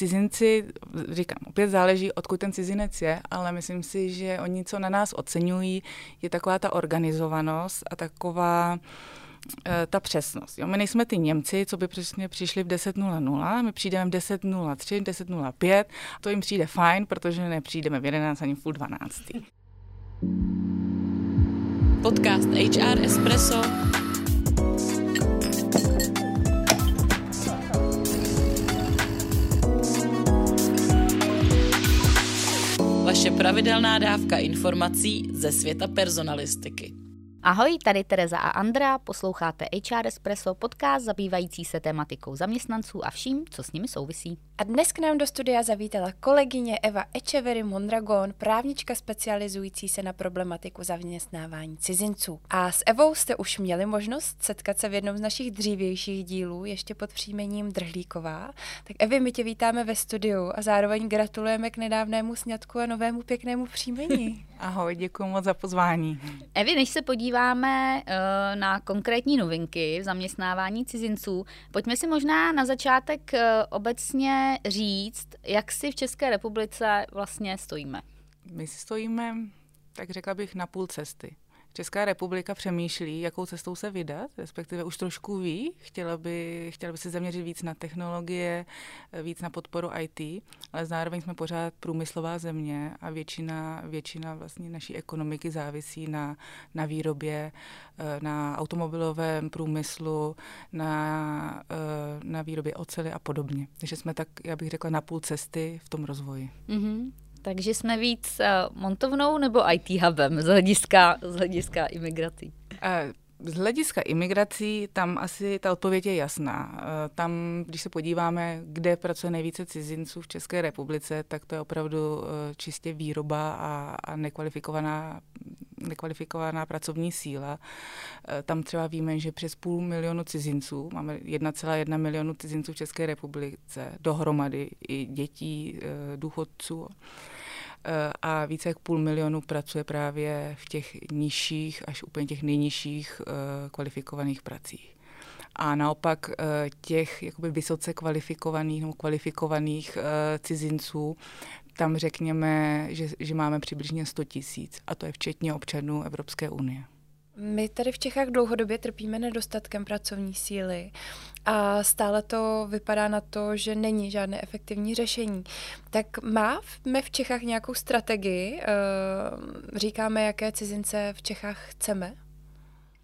cizinci, říkám, opět záleží, odkud ten cizinec je, ale myslím si, že oni, co na nás oceňují, je taková ta organizovanost a taková eh, ta přesnost. Jo? My nejsme ty Němci, co by přesně přišli v 10.00, my přijdeme v 10.03, 10.05, to jim přijde fajn, protože nepřijdeme v 11 ani v půl 12. Podcast HR Espresso vaše pravidelná dávka informací ze světa personalistiky. Ahoj, tady Tereza a Andra, posloucháte HR Espresso, podcast zabývající se tematikou zaměstnanců a vším, co s nimi souvisí. A dnes k nám do studia zavítala kolegyně Eva Echevery Mondragon, právnička specializující se na problematiku zaměstnávání cizinců. A s Evou jste už měli možnost setkat se v jednom z našich dřívějších dílů, ještě pod příjmením Drhlíková. Tak Evi, my tě vítáme ve studiu a zároveň gratulujeme k nedávnému sňatku a novému pěknému příjmení. Ahoj, děkuji moc za pozvání. Evi, než se podíváme uh, na konkrétní novinky v zaměstnávání cizinců, pojďme si možná na začátek uh, obecně říct, jak si v České republice vlastně stojíme. My si stojíme, tak řekla bych, na půl cesty. Česká republika přemýšlí, jakou cestou se vydat, respektive už trošku ví, chtěla by, chtěla by se zaměřit víc na technologie, víc na podporu IT, ale zároveň jsme pořád průmyslová země a většina, většina vlastně naší ekonomiky závisí na, na výrobě, eh, na automobilovém průmyslu, na, eh, na výrobě ocely a podobně. Takže jsme tak, já bych řekla, na půl cesty v tom rozvoji. Mm-hmm. Takže jsme víc uh, montovnou nebo IT hubem z hlediska, z hlediska imigrací? Uh, z hlediska imigrací tam asi ta odpověď je jasná. Tam, když se podíváme, kde pracuje nejvíce cizinců v České republice, tak to je opravdu čistě výroba a, a nekvalifikovaná, nekvalifikovaná pracovní síla. Tam třeba víme, že přes půl milionu cizinců, máme 1,1 milionu cizinců v České republice, dohromady i dětí, důchodců, Eh, a více jak půl milionu pracuje právě v těch nižších až úplně těch nejnižších eh, kvalifikovaných pracích. A naopak eh, těch jakoby vysoce kvalifikovaných nebo kvalifikovaných cizinců, tam řekněme, že, že máme přibližně 100 tisíc a to je včetně občanů Evropské unie. My tady v Čechách dlouhodobě trpíme nedostatkem pracovní síly a stále to vypadá na to, že není žádné efektivní řešení. Tak máme v Čechách nějakou strategii? Eh, říkáme, jaké cizince v Čechách chceme?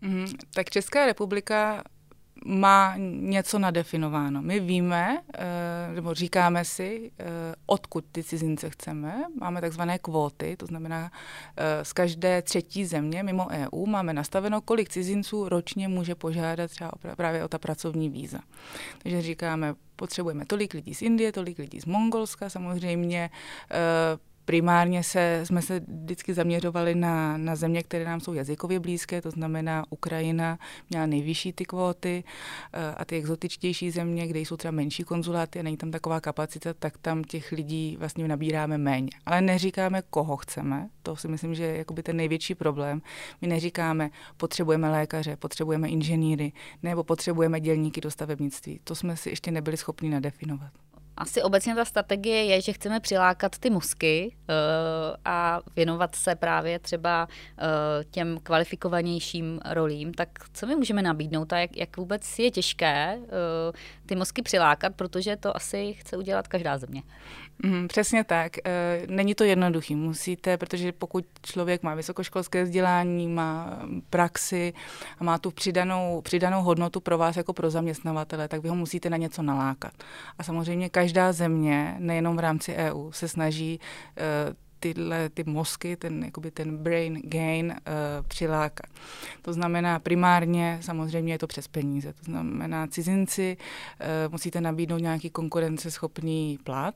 Mm, tak Česká republika má něco nadefinováno. My víme, eh, nebo říkáme si, eh, odkud ty cizince chceme. Máme takzvané kvóty, to znamená, eh, z každé třetí země mimo EU máme nastaveno, kolik cizinců ročně může požádat třeba právě o ta pracovní víza. Takže říkáme, potřebujeme tolik lidí z Indie, tolik lidí z Mongolska samozřejmě, Primárně se, jsme se vždycky zaměřovali na, na země, které nám jsou jazykově blízké, to znamená Ukrajina měla nejvyšší ty kvóty eh, a ty exotičtější země, kde jsou třeba menší konzuláty a není tam taková kapacita, tak tam těch lidí vlastně nabíráme méně. Ale neříkáme, koho chceme, to si myslím, že je ten největší problém. My neříkáme, potřebujeme lékaře, potřebujeme inženýry nebo potřebujeme dělníky do stavebnictví. To jsme si ještě nebyli schopni nadefinovat asi obecně ta strategie je, že chceme přilákat ty mozky uh, a věnovat se právě třeba uh, těm kvalifikovanějším rolím. Tak co my můžeme nabídnout a jak, jak vůbec je těžké uh, ty mozky přilákat, protože to asi chce udělat každá země. Mm, přesně tak. Není to jednoduchý. Musíte, protože pokud člověk má vysokoškolské vzdělání, má praxi a má tu přidanou, přidanou hodnotu pro vás jako pro zaměstnavatele, tak vy ho musíte na něco nalákat. A samozřejmě každá země, nejenom v rámci EU, se snaží uh, tyhle ty mozky, ten, jakoby ten brain gain uh, přilákat. To znamená primárně, samozřejmě je to přes peníze, to znamená cizinci uh, musíte nabídnout nějaký konkurenceschopný plat,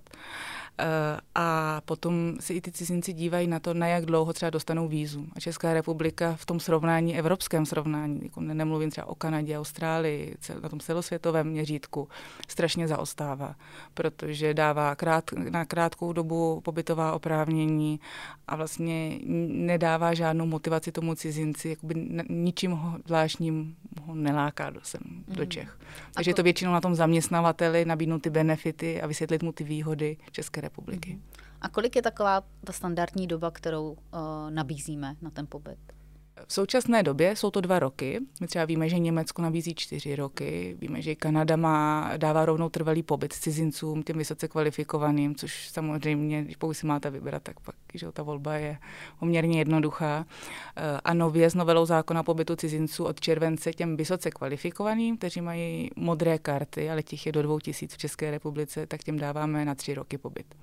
a potom se i ty cizinci dívají na to, na jak dlouho třeba dostanou vízu. A Česká republika v tom srovnání, evropském srovnání, jako nemluvím třeba o Kanadě, Austrálii, na tom celosvětovém měřítku, strašně zaostává, protože dává krát, na krátkou dobu pobytová oprávnění a vlastně nedává žádnou motivaci tomu cizinci, jakoby ničím ho zvláštním ho neláká do, sem, mm. do Čech. Takže je to většinou na tom zaměstnavateli nabídnout ty benefity a vysvětlit mu ty výhody České republiky. Mm. A kolik je taková ta standardní doba, kterou uh, nabízíme na ten pobyt? V současné době jsou to dva roky. My třeba víme, že Německo nabízí čtyři roky, víme, že Kanada má, dává rovnou trvalý pobyt cizincům, těm vysoce kvalifikovaným, což samozřejmě, když pokud si máte vybrat, tak pak že ta volba je poměrně jednoduchá. Eh, a nově s novelou zákona pobytu cizinců od července těm vysoce kvalifikovaným, kteří mají modré karty, ale těch je do dvou tisíc v České republice, tak těm dáváme na tři roky pobyt.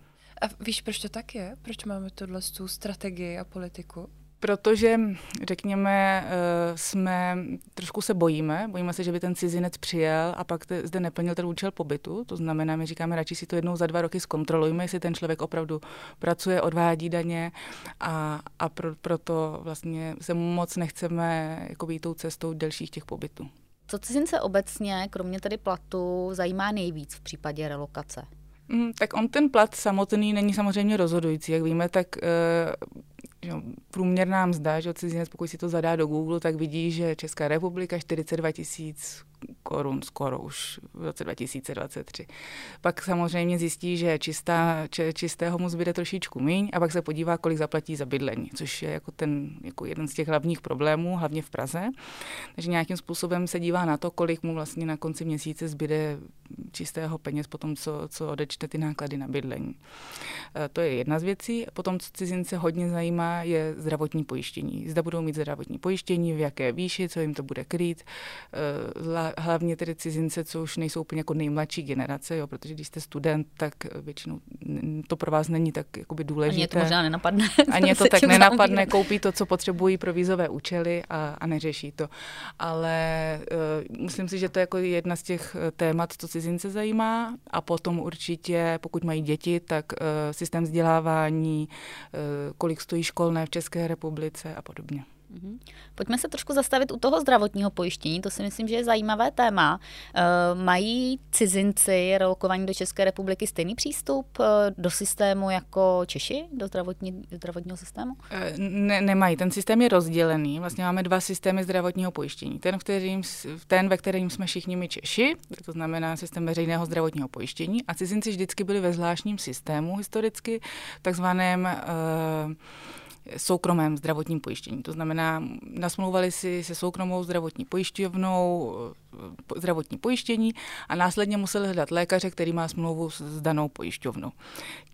A víš, proč to tak je? Proč máme tuhle strategii a politiku? Protože, řekněme, eh, jsme, trošku se bojíme, bojíme se, že by ten cizinec přijel a pak te, zde neplnil ten účel pobytu. To znamená, my říkáme, radši si to jednou za dva roky zkontrolujme, jestli ten člověk opravdu pracuje, odvádí daně a, a pro, proto vlastně se moc nechceme jako tou cestou delších těch pobytů. Co cizince obecně, kromě tedy platu, zajímá nejvíc v případě relokace? Mm, tak on ten plat samotný není samozřejmě rozhodující. Jak víme, tak uh, že průměrná mzda, že cizinec, pokud si to zadá do Google, tak vidí, že Česká republika 42 tisíc korun skoro už v roce 2023. Pak samozřejmě zjistí, že čistá, či, čistého mu zbyde trošičku míň a pak se podívá, kolik zaplatí za bydlení, což je jako, ten, jako jeden z těch hlavních problémů, hlavně v Praze. Takže nějakým způsobem se dívá na to, kolik mu vlastně na konci měsíce zbyde čistého peněz po tom, co, co odečte ty náklady na bydlení. E, to je jedna z věcí. Potom, co cizince hodně zajímá, je zdravotní pojištění. Zda budou mít zdravotní pojištění, v jaké výši, co jim to bude krýt. E, hlavně tedy cizince, co už nejsou úplně jako nejmladší generace, jo, protože když jste student, tak většinou to pro vás není tak jakoby důležité. Ani je to možná nenapadne. Ani to tak nenapadne, koupí to, co potřebují pro vízové účely a, a neřeší to. Ale uh, myslím si, že to je jako jedna z těch eh, témat, co cizince zajímá a potom určitě, pokud mají děti, tak uh, systém vzdělávání, uh, kolik stojí školné v České republice a podobně. Mhm. Pojďme se trošku zastavit u toho zdravotního pojištění, to si myslím, že je zajímavé téma. Eh, mají cizinci relokovaní do České republiky stejný přístup eh, do systému jako Češi, do zdravotní, zdravotního systému? Eh, ne, nemají, ten systém je rozdělený. Vlastně máme dva systémy zdravotního pojištění. Ten, kterým, ten, ve kterém jsme všichni my Češi, to znamená systém veřejného zdravotního pojištění, a cizinci vždycky byli ve zvláštním systému historicky, takzvaném uh, soukromém zdravotním pojištění. To znamená, nasmlouvali si se soukromou zdravotní pojišťovnou eh, zdravotní pojištění a následně museli hledat lékaře, který má smlouvu s danou pojišťovnou.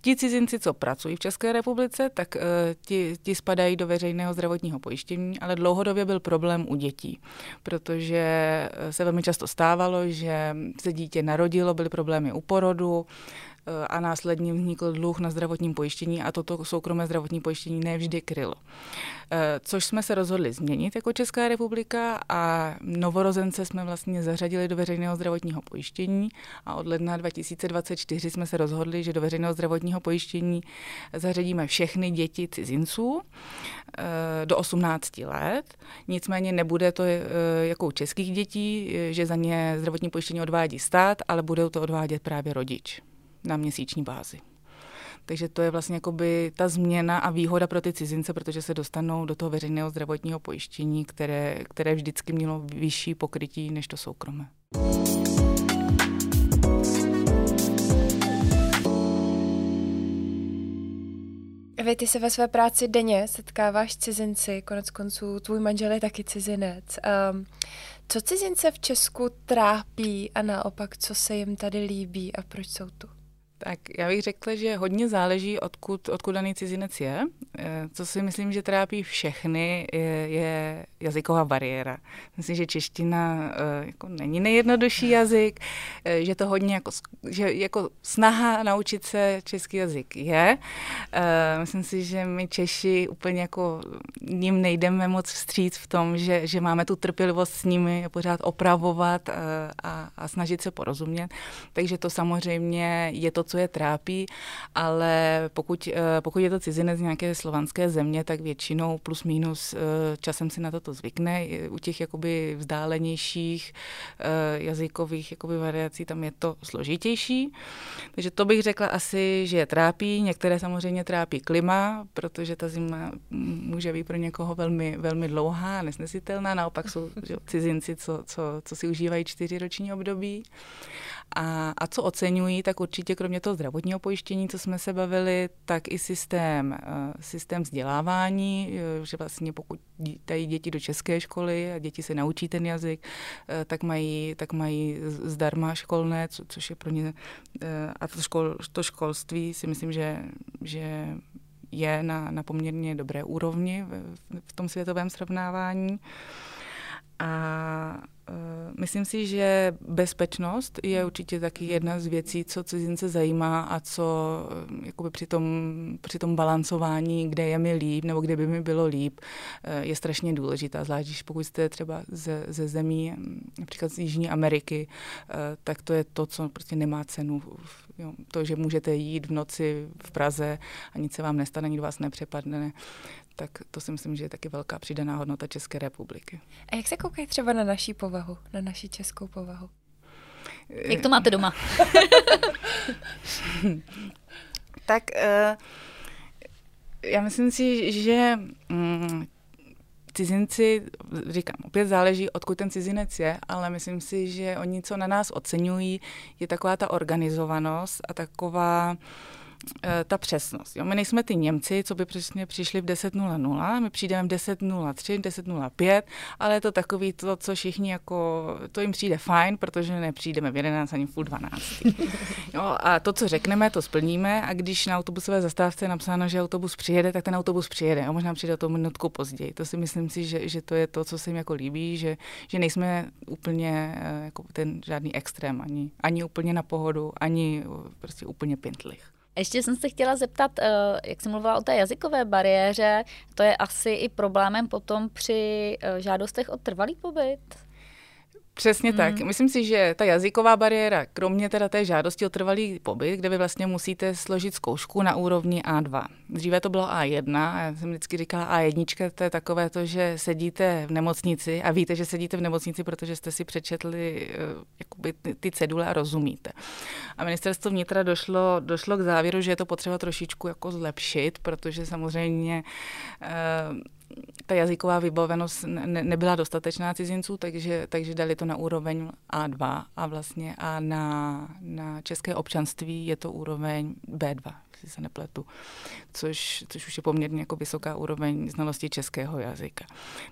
Ti cizinci, co pracují v České republice, tak uh, ti, ti spadají do veřejného zdravotního pojištění, ale dlouhodobě byl problém u dětí, protože eh, se velmi často stávalo, že se dítě narodilo, byly problémy u porodu, a následně vznikl dluh na zdravotním pojištění a toto soukromé zdravotní pojištění nevždy krylo. E, což jsme se rozhodli změnit jako Česká republika a novorozence jsme vlastně zařadili do veřejného zdravotního pojištění a od ledna 2024 jsme se rozhodli, že do veřejného zdravotního pojištění zařadíme všechny děti cizinců e, do 18 let. Nicméně nebude to e, jako u českých dětí, že za ně zdravotní pojištění odvádí stát, ale budou to odvádět právě rodič na měsíční bázi. Takže to je vlastně jakoby ta změna a výhoda pro ty cizince, protože se dostanou do toho veřejného zdravotního pojištění, které, které vždycky mělo vyšší pokrytí než to soukromé. Vy, ty se ve své práci denně setkáváš cizinci, konec konců tvůj manžel je taky cizinec. Um, co cizince v Česku trápí a naopak, co se jim tady líbí a proč jsou tu? Tak já bych řekla, že hodně záleží, odkud, odkud daný cizinec je. Eh, co si myslím, že trápí všechny, je, je jazyková bariéra. Myslím, že čeština eh, jako není nejjednodušší jazyk, eh, že to hodně jako, že jako snaha naučit se český jazyk je. Myslím si, že my Češi úplně jako ním nejdeme moc vstříc v tom, že, že máme tu trpělivost s nimi pořád opravovat a, a snažit se porozumět. Takže to samozřejmě je to, co je trápí, ale pokud, pokud je to cizinec z nějaké slovanské země, tak většinou plus minus časem si na toto zvykne. U těch jakoby vzdálenějších jazykových jakoby variací tam je to složitější. Takže to bych řekla asi, že je trápí. Některé samozřejmě trápí klima, protože ta zima může být pro někoho velmi, velmi dlouhá, nesnesitelná. Naopak jsou že, cizinci, co, co, co si užívají čtyři roční období. A, a co oceňují, tak určitě kromě toho zdravotního pojištění, co jsme se bavili, tak i systém, eh, systém vzdělávání, eh, že vlastně pokud dají děti do české školy a děti se naučí ten jazyk, eh, tak mají, tak mají zdarma školné, co, což je pro ně, a to, škol, to školství si myslím, že, že je na, na poměrně dobré úrovni v, v tom světovém srovnávání. A uh, myslím si, že bezpečnost je určitě taky jedna z věcí, co cizince zajímá a co uh, jakoby při, tom, při tom balancování, kde je mi líp nebo kde by mi bylo líp, uh, je strašně důležitá. Zvlášť, když pokud jste třeba ze, ze zemí, například z Jižní Ameriky, tak to je to, co prostě nemá cenu. Jo, to, že můžete jít v noci v Praze a nic se vám nestane, nikdo vás nepřepadne, tak to si myslím, že je taky velká přidaná hodnota České republiky. A jak se koukají třeba na naší povahu, na naší českou povahu? Jak to máte doma? tak uh, já myslím si, že um, cizinci, říkám, opět záleží, odkud ten cizinec je, ale myslím si, že oni, co na nás oceňují, je taková ta organizovanost a taková ta přesnost. Jo? My nejsme ty Němci, co by přesně přišli v 10.00, my přijdeme v 10.03, 10.05, ale je to takový to, co všichni jako, to jim přijde fajn, protože nepřijdeme v 11 ani v půl 12. Jo? A to, co řekneme, to splníme a když na autobusové zastávce je napsáno, že autobus přijede, tak ten autobus přijede a možná přijde to minutku později. To si myslím si, že, že to je to, co se jim jako líbí, že, že nejsme úplně eh, jako ten žádný extrém, ani, ani úplně na pohodu, ani prostě úplně pintlich. Ještě jsem se chtěla zeptat, eh, jak jsem mluvila o té jazykové bariéře, to je asi i problémem potom při eh, žádostech o trvalý pobyt? Přesně hmm. tak. Myslím si, že ta jazyková bariéra, kromě teda té žádosti o trvalý pobyt, kde vy vlastně musíte složit zkoušku na úrovni A2. Dříve to bylo A1 a já jsem vždycky říkala A1, to je takové to, že sedíte v nemocnici a víte, že sedíte v nemocnici, protože jste si přečetli eh, jakoby, ty cedule a rozumíte. A ministerstvo vnitra došlo, došlo k závěru, že je to potřeba trošičku jako zlepšit, protože samozřejmě uh, ta jazyková vybavenost ne, nebyla dostatečná cizinců, takže, takže dali to na úroveň A2 a vlastně a na, na české občanství je to úroveň B2, jestli se nepletu, což, což už je poměrně jako vysoká úroveň znalosti českého jazyka.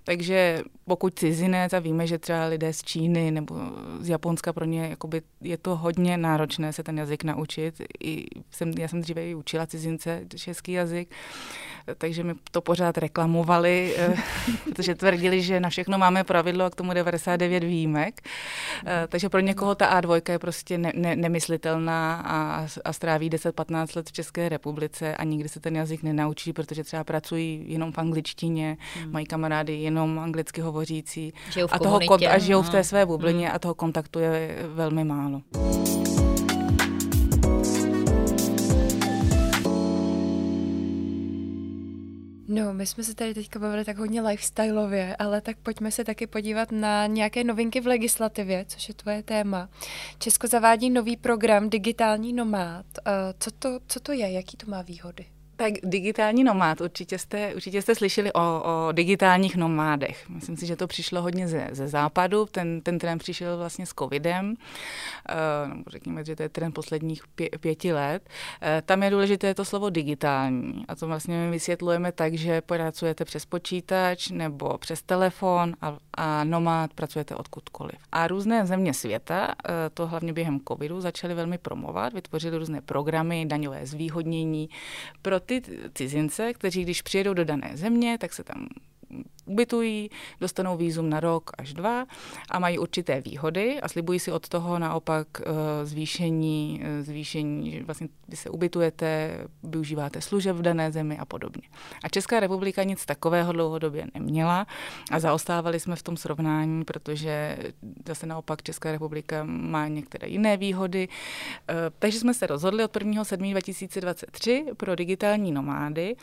Takže pokud cizinec a víme, že třeba lidé z Číny nebo z Japonska pro ně jakoby je to hodně náročné se ten jazyk naučit. I jsem, já jsem dříve i učila cizince český jazyk, takže mi to pořád reklamovali, eh, protože tvrdili, že na všechno máme pravidlo a k tomu 99 výjimek. Eh, takže pro někoho ta A2 je prostě ne, ne, nemyslitelná a, a stráví 10-15 let v České republice a nikdy se ten jazyk nenaučí, protože třeba pracují jenom v angličtině, hmm. mají kamarády jenom anglicky hovořící a, toho, a žijou v té své bublině hmm. a toho kontaktu je velmi málo. No, my jsme se tady teďka bavili tak hodně lifestyleově, ale tak pojďme se taky podívat na nějaké novinky v legislativě, což je tvoje téma. Česko zavádí nový program Digitální nomád. Eh, co to, co to je? Jaký to má výhody? Tak digitální nomád, určitě jste, určitě jste slyšeli o, o digitálních nomádech. Myslím si, že to přišlo hodně ze, ze západu, ten, ten trend přišel vlastně s covidem, nebo řekněme, že to je trend posledních pě, pěti let. Uh, tam je důležité to slovo digitální a to vlastně my vysvětlujeme tak, že pracujete přes počítač nebo přes telefon a, a nomád pracujete odkudkoliv. A různé země světa, uh, to hlavně během covidu, začaly velmi promovat, vytvořili různé programy, daňové zvýhodnění pro ty cizince, kteří když přijedou do dané země, tak se tam ubytují, dostanou výzum na rok až dva a mají určité výhody a slibují si od toho naopak zvýšení, zvýšení, vlastně vy se ubytujete, využíváte služeb v dané zemi a podobně. A Česká republika nic takového dlouhodobě neměla a zaostávali jsme v tom srovnání, protože zase naopak Česká republika má některé jiné výhody. Eh, takže jsme se rozhodli od 1.7.2023 pro digitální nomády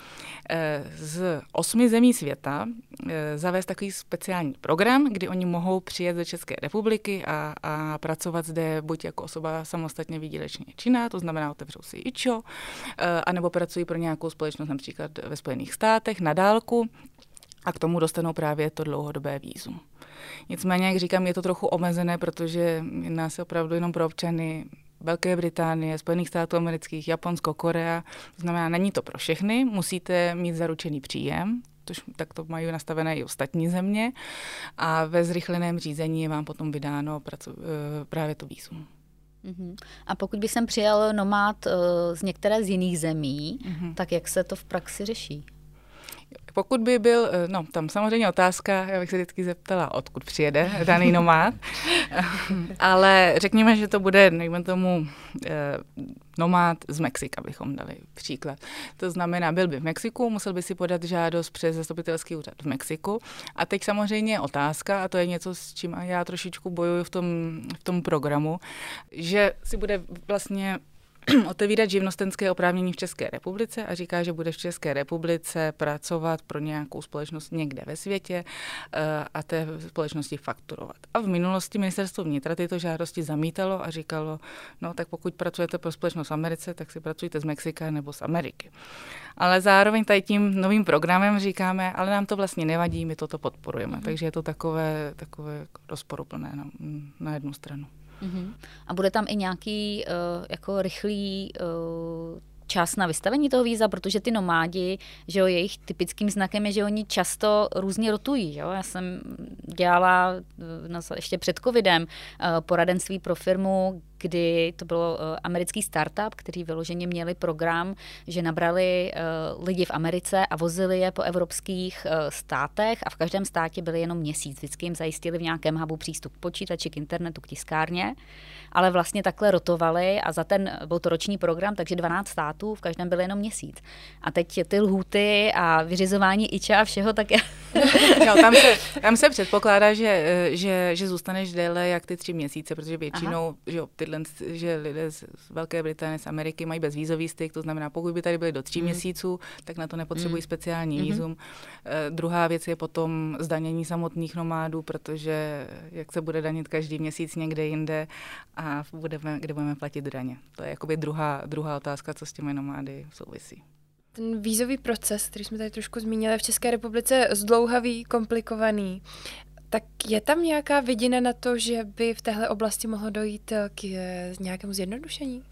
eh, z osmi zemí světa eh, zavést takový speciální program, kdy oni mohou přijet do České republiky a, a pracovat zde buď jako osoba samostatně výdělečně činná, to znamená otevřou si IČO, anebo pracují pro nějakou společnost například ve Spojených státech na dálku a k tomu dostanou právě to dlouhodobé výzum. Nicméně, jak říkám, je to trochu omezené, protože jedná se opravdu jenom pro občany Velké Británie, Spojených států amerických, Japonsko, Korea. To znamená, není to pro všechny, musíte mít zaručený příjem, tož tak to mají nastavené i ostatní země. A ve zrychleném řízení je vám potom vydáno pracu, eh, právě to výzum. Uh-huh. A pokud by sem přijal nomád uh, z některé z jiných zemí, uh-huh. tak jak se to v praxi řeší? Pokud by byl, eh, no tam samozřejmě otázka, já bych se vždycky zeptala, odkud přijede daný nomád, ale řekněme, že to bude, nejme tomu, eh, nomád z Mexika, bychom dali příklad. To znamená, byl by v Mexiku, musel by si podat žádost přes zastupitelský úřad v Mexiku. A teď samozřejmě otázka, a to je něco, s čím já trošičku bojuju v tom, v tom programu, že si bude vlastně otevírat živnostenské oprávnění v České republice a říká, že bude v České republice pracovat pro nějakou společnost někde ve světě eh, a té společnosti fakturovat. A v minulosti ministerstvo vnitra tyto žádosti zamítalo a říkalo, no tak pokud pracujete pro společnost v Americe, tak si pracujte z Mexika nebo z Ameriky. Ale zároveň tady tím novým programem říkáme, ale nám to vlastně nevadí, my toto podporujeme. Mm-hmm. Takže je to takové, takové rozporuplné na, na jednu stranu. Uh-huh. A bude tam i nějaký uh, jako rychlý uh, čas na vystavení toho víza, protože ty nomádi, že jo, jejich typickým znakem je, že oni často různě rotují. Jo? Já jsem dělala no, ještě před covidem poradenství pro firmu, kdy to bylo uh, americký startup, který vyloženě měli program, že nabrali uh, lidi v Americe a vozili je po evropských uh, státech a v každém státě byli jenom měsíc. Vždycky jim zajistili v nějakém hubu přístup k počítači, k internetu, k tiskárně, ale vlastně takhle rotovali a za ten, byl to roční program, takže 12 států, v každém byl jenom měsíc. A teď ty lhuty a vyřizování IČA a všeho, tak je... no, tam, se, tam se předpokládá, že, že, že zůstaneš déle jak ty tři měsíce, protože většinou Aha. že jo, ty tyhle, že lidé z Velké Británie, z Ameriky mají bezvízový styk, to znamená, pokud by tady byli do tří mm. měsíců, tak na to nepotřebují mm. speciální mm. vízum. Uh, druhá věc je potom zdanění samotných nomádů, protože jak se bude danit každý měsíc někde jinde a budeme, kde budeme platit daně. To je jakoby druhá, druhá otázka, co s těmi nomády souvisí ten vízový proces, který jsme tady trošku zmínili v České republice, zdlouhavý, komplikovaný. Tak je tam nějaká vidina na to, že by v téhle oblasti mohlo dojít eh, k eh, nějakému zjednodušení?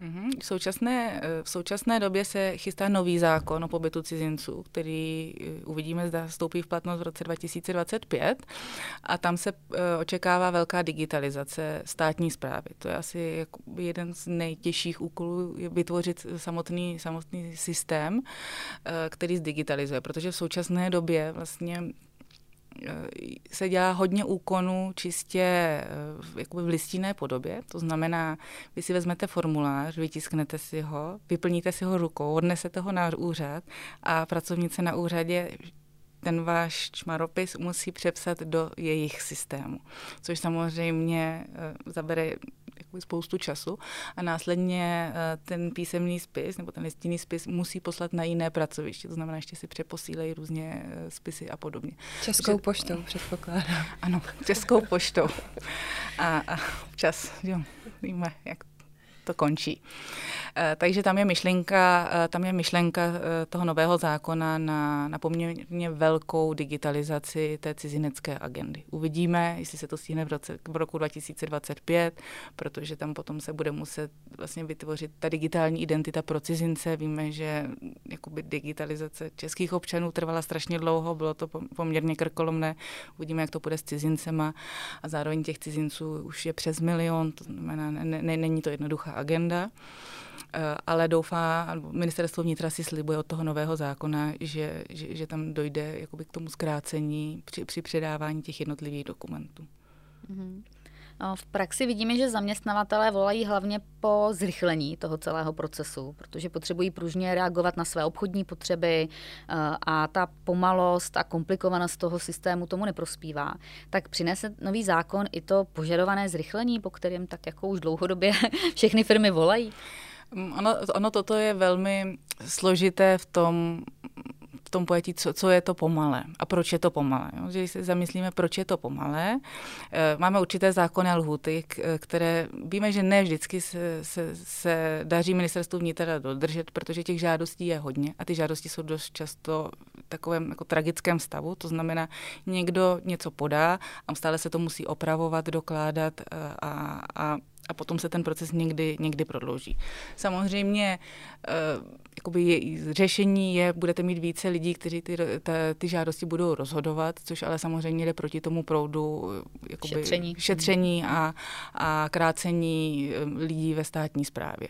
Mhm. V současné, eh, v současné době se chystá nový zákon o pobytu cizinců, který uvidíme, zda stoupí v platnost v roce 2025 a tam se očekává velká digitalizace státní zprávy. To je asi jeden z nejtěžších úkolů vytvořit samotný, samotný systém, který zdigitalizuje, protože v současné době vlastně se dělá hodně úkonů čistě eh, jakoby v listinné podobě. To znamená, vy si vezmete formulář, vytisknete si ho, vyplníte si ho rukou, odnesete ho na úřad a pracovnice na úřadě ten váš čmaropis musí přepsat do jejich systému, což samozřejmě eh, zabere spoustu času a následně eh, ten písemný spis nebo ten listinný spis musí poslat na jiné pracoviště, to znamená, ještě si přeposílejí různě eh, spisy a podobně. Českou že, poštou předpokládám. Ano, českou poštou. A, a občas, jo, víme, jak to končí. Eh, takže tam je myšlenka, eh, tam je myšlenka eh, toho nového zákona na, na poměrně velkou digitalizaci té cizinecké agendy. Uvidíme, jestli se to stihne v, roce, v roku 2025, protože tam potom se bude muset vlastně vytvořit ta digitální identita pro cizince. Víme, že jakoby digitalizace českých občanů trvala strašně dlouho, bylo to poměrně krkolomné. Uvidíme, jak to bude s cizincema a zároveň těch cizinců už je přes milion, to znamená, ne, ne, není to jednoduchá agenda. ale doufá, ministerstvo vnitra si slibuje od toho nového zákona, že, že, že tam dojde jakoby k tomu zkrácení při, při předávání těch jednotlivých dokumentů. Mm-hmm. V praxi vidíme, že zaměstnavatelé volají hlavně po zrychlení toho celého procesu, protože potřebují pružně reagovat na své obchodní potřeby eh, a ta pomalost a komplikovanost toho systému tomu neprospívá. Tak přinese nový zákon i to požadované zrychlení, po kterém tak jako už dlouhodobě všechny firmy volají? Mm, ono, ono toto je velmi složité v tom, tom pojetí, co, co je to pomalé a proč je to pomalé. Jo? Že když se zamyslíme, proč je to pomalé, eh, máme určité zákonné lhuty, které víme, že ne vždycky se, se, se daří ministerstvu vnitra dodržet, protože těch žádostí je hodně a ty žádosti jsou dost často v takovém jako tragickém stavu. To znamená, někdo něco podá a stále se to musí opravovat, dokládat eh, a, a a potom se ten proces někdy, někdy prodlouží. Samozřejmě jakoby je, řešení je, budete mít více lidí, kteří ty, ta, ty žádosti budou rozhodovat, což ale samozřejmě jde proti tomu proudu jakoby, šetření, šetření a, a krácení eh, lidí ve státní správě.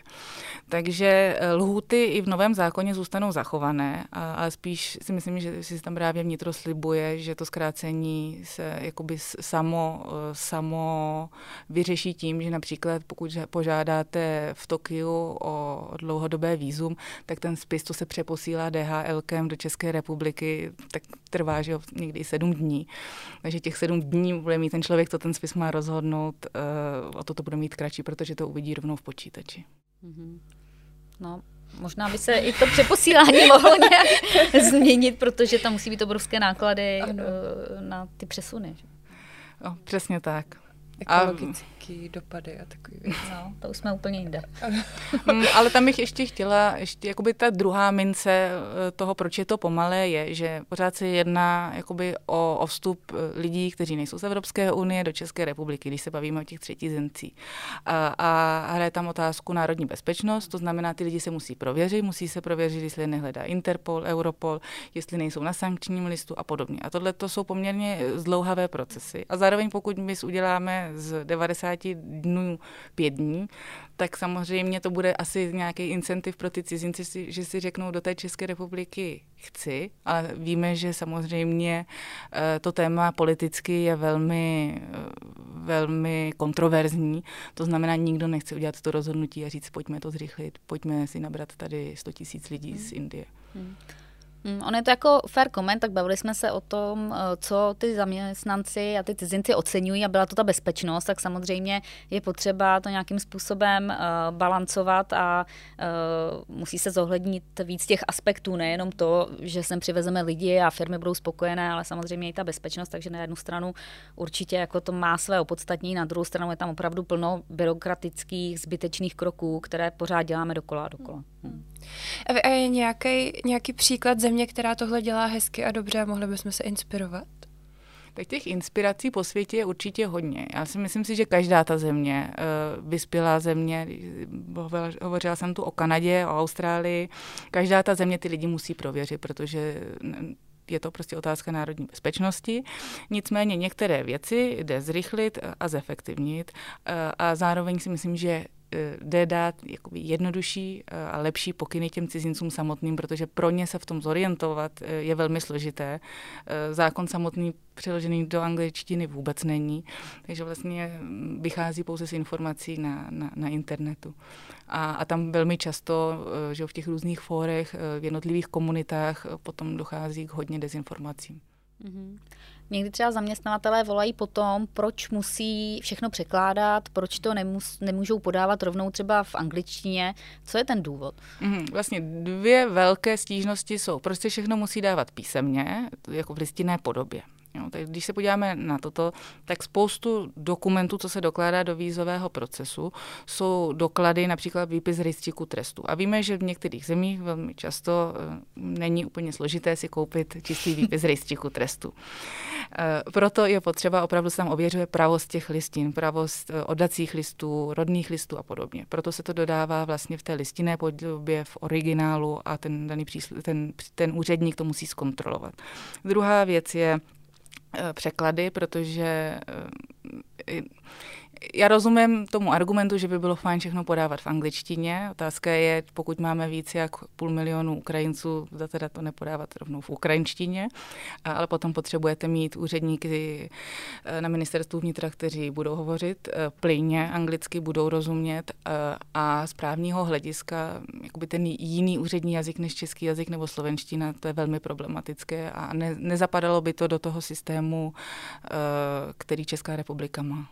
Takže eh, lhuty i v novém zákoně zůstanou zachované, a, ale spíš si myslím, že si tam právě vnitro slibuje, že to zkrácení se jakoby samo, samo vyřeší tím, že například pokud požádáte v Tokiu o dlouhodobé výzum, tak ten spis, co se přeposílá DHL do České republiky, tak trvá že někdy sedm dní. Takže těch sedm dní bude mít ten člověk, co ten spis má rozhodnout, uh, o to to bude mít kratší, protože to uvidí rovnou v počítači. Mm-hmm. No, Možná by se i to přeposílání mohlo nějak změnit, protože tam musí být obrovské náklady ano. Eh, na ty přesuny. No, přesně tak. Ekologický a... dopady a takový věci. No, to už jsme úplně jinde. Mm, ale tam bych ještě chtěla, ještě jakoby ta druhá mince eh, toho, proč je to pomalé, je, že pořád se jedná jakoby o, o vstup eh, lidí, kteří nejsou z Evropské unie do České republiky, když se bavíme o těch třetí zemcí. A, a hraje tam otázku národní bezpečnost, to znamená, ty lidi se musí prověřit, musí se prověřit, jestli nehledá Interpol, Europol, jestli nejsou na sankčním listu a podobně. A tohle to jsou poměrně zdlouhavé procesy. A zároveň pokud my uděláme z 90 dnů pět dní, tak samozřejmě to bude asi nějaký incentiv pro ty cizinci, že si řeknou do té České republiky chci, ale víme, že samozřejmě eh, to téma politicky je velmi, eh, velmi kontroverzní. To znamená, nikdo nechce udělat to rozhodnutí a říct, pojďme to zrychlit, pojďme si nabrat tady 100 tisíc lidí hmm. z Indie. Hmm. Mm, on je to jako fair comment, tak bavili jsme se o tom, eh, co ty zaměstnanci a ty cizinci oceňují a byla to ta bezpečnost, tak samozřejmě je potřeba to nějakým způsobem uh, balancovat a uh, musí se zohlednit víc těch aspektů, nejenom to, že sem přivezeme lidi a firmy budou spokojené, ale samozřejmě i ta bezpečnost, takže na jednu stranu určitě jako to má své opodstatní, na druhou stranu je tam opravdu plno byrokratických, zbytečných kroků, které pořád děláme dokola a dokola. Hmm. A je nějaký, nějaký příklad země, která tohle dělá hezky a dobře a mohli bychom se inspirovat? Tak těch inspirací po světě je určitě hodně. Já si myslím si, že každá ta země, eh, vyspělá země, hovořila jsem tu o Kanadě, o Austrálii, každá ta země ty lidi musí prověřit, protože je to prostě otázka národní bezpečnosti. Nicméně některé věci jde zrychlit a zefektivnit eh, a zároveň si myslím, že jde dát jakoby jednodušší eh, a lepší pokyny těm cizincům samotným, protože pro ně se v tom zorientovat eh, je velmi složité. Zákon samotný přeložený do angličtiny vůbec není, takže vlastně mm, vychází pouze z informací na, na, na internetu. A, a tam velmi často, že v těch různých fórech, v jednotlivých komunitách potom dochází k hodně dezinformacím. Mm-hmm. Někdy třeba zaměstnavatelé volají po tom, proč musí všechno překládat, proč to nemus, nemůžou podávat rovnou třeba v angličtině. Co je ten důvod? Mm, vlastně dvě velké stížnosti jsou, proč se všechno musí dávat písemně, jako v listinné podobě. Jo, tak když se podíváme na toto, tak spoustu dokumentů, co se dokládá do vízového procesu, jsou doklady, například výpis rejstříku trestu. A víme, že v některých zemích velmi často e, není úplně složité si koupit čistý výpis rejstříku trestu. E, proto je potřeba, opravdu se tam ověřuje pravost těch listin, pravost e, oddacích listů, rodných listů a podobně. Proto se to dodává vlastně v té listinné podobě, v originálu a ten daný přísl- ten, ten úředník to musí zkontrolovat. Druhá věc je, Eh, překlady, protože eh, já rozumím tomu argumentu, že by bylo fajn všechno podávat v angličtině. Otázka je, pokud máme víc jak půl milionu Ukrajinců, za teda to nepodávat rovnou v ukrajinštině, ale potom potřebujete mít úředníky eh, na ministerstvu vnitra, kteří budou hovořit eh, plynně anglicky, budou rozumět eh, a z právního hlediska jakoby ten jiný úřední jazyk než český jazyk nebo slovenština, to je velmi problematické a ne, nezapadalo by to do toho systému, který Česká republika má.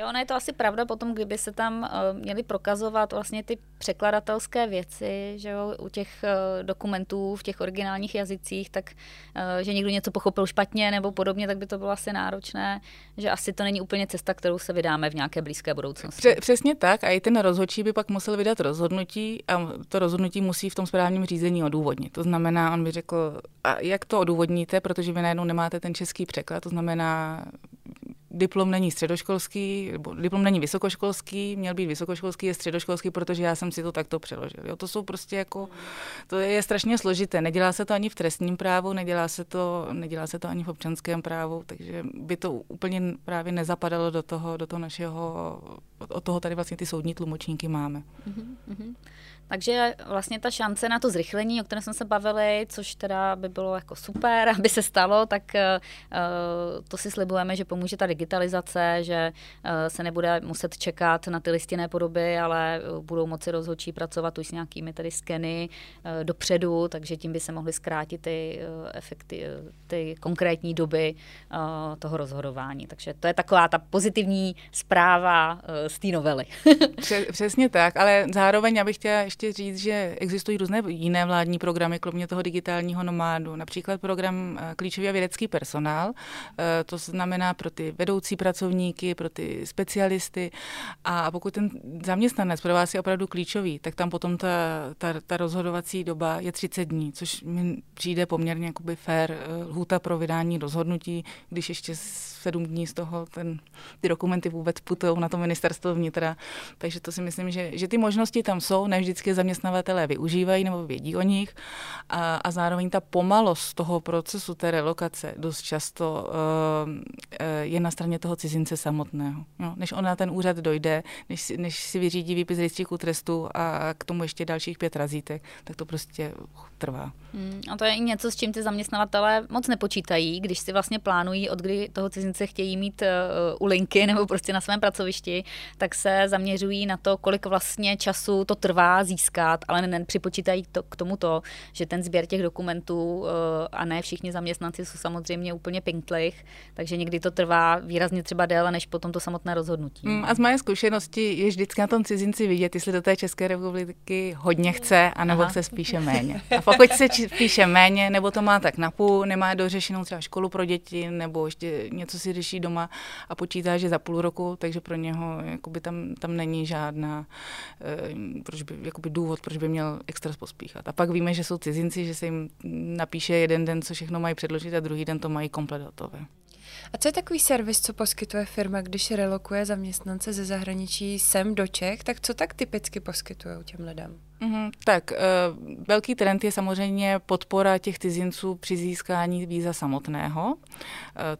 Jo, ono je to asi pravda potom, kdyby se tam uh, měly prokazovat vlastně ty překladatelské věci, že jo, u těch uh, dokumentů v těch originálních jazycích, tak uh, že někdo něco pochopil špatně nebo podobně, tak by to bylo asi náročné, že asi to není úplně cesta, kterou se vydáme v nějaké blízké budoucnosti. Pře- přesně tak a i ten rozhodčí by pak musel vydat rozhodnutí a to rozhodnutí musí v tom správním řízení odůvodnit. To znamená, on by řekl, a jak to odůvodníte, protože vy najednou nemáte ten český překlad, to znamená, diplom není středoškolský, nebo diplom není vysokoškolský, měl být vysokoškolský, je středoškolský, protože já jsem si to takto přeložil. Jo, to jsou prostě jako, to je strašně složité. Nedělá se to ani v trestním právu, nedělá se to, nedělá se to ani v občanském právu, takže by to úplně právě nezapadalo do toho, do toho našeho, od toho tady vlastně ty soudní tlumočníky máme. Mm-hmm. Takže vlastně ta šance na to zrychlení, o kterém jsme se bavili, což teda by bylo jako super, aby se stalo, tak uh, to si slibujeme, že pomůže ta digitalizace, že uh, se nebude muset čekat na ty listinné podoby, ale budou moci rozhodčí pracovat už s nějakými tedy skeny dopředu, takže tím by se mohly zkrátit ty efekty, ty konkrétní doby toho rozhodování. Takže to je taková ta pozitivní zpráva z té novely. Přesně tak, ale zároveň abych chtěla ještě ještě říct, že existují různé jiné vládní programy, kromě toho digitálního nomádu. Například program eh, Klíčový a vědecký personál, eh, to znamená pro ty vedoucí pracovníky, pro ty specialisty. A pokud ten zaměstnanec pro vás je opravdu klíčový, tak tam potom ta, ta, ta rozhodovací doba je 30 dní, což mi přijde poměrně jakoby fair eh, lhůta pro vydání rozhodnutí, když ještě sedm dní z toho ten, ty dokumenty vůbec putují na to ministerstvo vnitra. Takže to si myslím, že, že ty možnosti tam jsou, ne vždycky zaměstnavatelé využívají nebo vědí o nich a, a zároveň ta pomalost toho procesu té relokace dost často uh, je na straně toho cizince samotného. No, než on na ten úřad dojde, než, si, než si vyřídí výpis rejstříku trestu a k tomu ještě dalších pět razítek, tak to prostě trvá. Hmm, a to je i něco, s čím ty zaměstnavatele moc nepočítají, když si vlastně plánují, od kdy toho cizince chtějí mít uh, u linky nebo prostě na svém pracovišti, tak se zaměřují na to, kolik vlastně času to trvá získat, ale ne, připočítají to, k tomu to, že ten sběr těch dokumentů uh, a ne všichni zaměstnanci jsou samozřejmě úplně pinktlich, takže někdy to trvá výrazně třeba déle než potom to samotné rozhodnutí. Hmm, a z mé zkušenosti je vždycky na tom cizinci vidět, jestli do té České republiky hodně chce, anebo Aha. chce spíše méně. A pokud se píše méně, nebo to má tak na půl, nemá dořešenou třeba školu pro děti, nebo ještě něco si řeší doma a počítá, že za půl roku, takže pro něho jakoby tam, tam není žádná eh, proč by, jakoby důvod, proč by měl extra pospíchat. A pak víme, že jsou cizinci, že se jim napíše jeden den, co všechno mají předložit a druhý den to mají komplet hotové. A co je takový servis, co poskytuje firma, když relokuje zaměstnance ze zahraničí sem do Čech, tak co tak typicky poskytuje těm lidem? Mm-hmm, tak, uh, velký trend je samozřejmě podpora těch cizinců při získání víza samotného. Uh,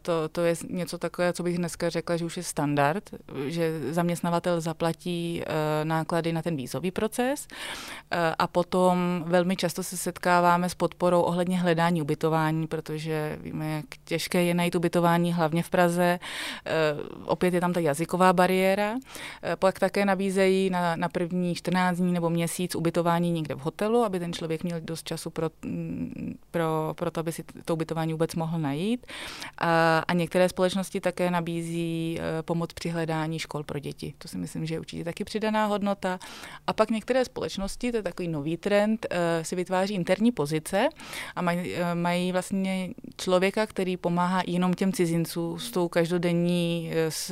to, to je něco takové, co bych dneska řekla, že už je standard, že zaměstnavatel zaplatí uh, náklady na ten vízový proces uh, a potom velmi často se setkáváme s podporou ohledně hledání ubytování, protože víme, jak těžké je najít ubytování, hlavně v Praze. Uh, opět je tam ta jazyková bariéra. Uh, pak také nabízejí na, na první 14 dní nebo měsíc ubytování ubytování někde v hotelu, aby ten člověk měl dost času pro, mm, pro, pro to, aby si to ubytování vůbec mohl najít. A, a některé společnosti také nabízí e, pomoc při hledání škol pro děti. To si myslím, že je určitě taky přidaná hodnota. A pak některé společnosti, to je takový nový trend, e, si vytváří interní pozice a mají, e, mají vlastně člověka, který pomáhá jenom těm cizincům s tou každodenní, s,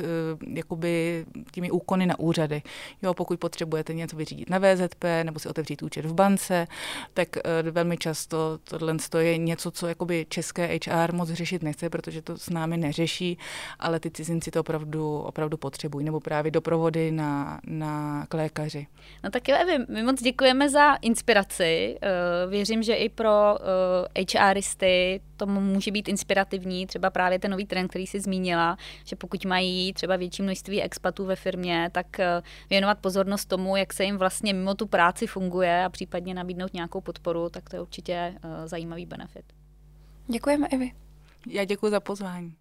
jakoby těmi úkony na úřady. Jo, pokud potřebujete něco vyřídit na VZP nebo si otevřít účet v bance, tak eh, velmi často tohle je něco, co jakoby české HR moc řešit nechce, protože to s námi neřeší, ale ty cizinci to opravdu, opravdu potřebují, nebo právě doprovody na, na k lékaři. No tak jo, Evi, my moc děkujeme za inspiraci. Eh, věřím, že i pro HRisty to může být inspirativní, třeba právě ten nový trend, který si zmínila, že pokud mají třeba větší množství expatů ve firmě, tak eh, věnovat pozornost tomu, jak se jim vlastně mimo tu práci funguje a případně nabídnout nějakou podporu, tak to je určitě zajímavý benefit. Děkujeme, Evi. Já děkuji za pozvání.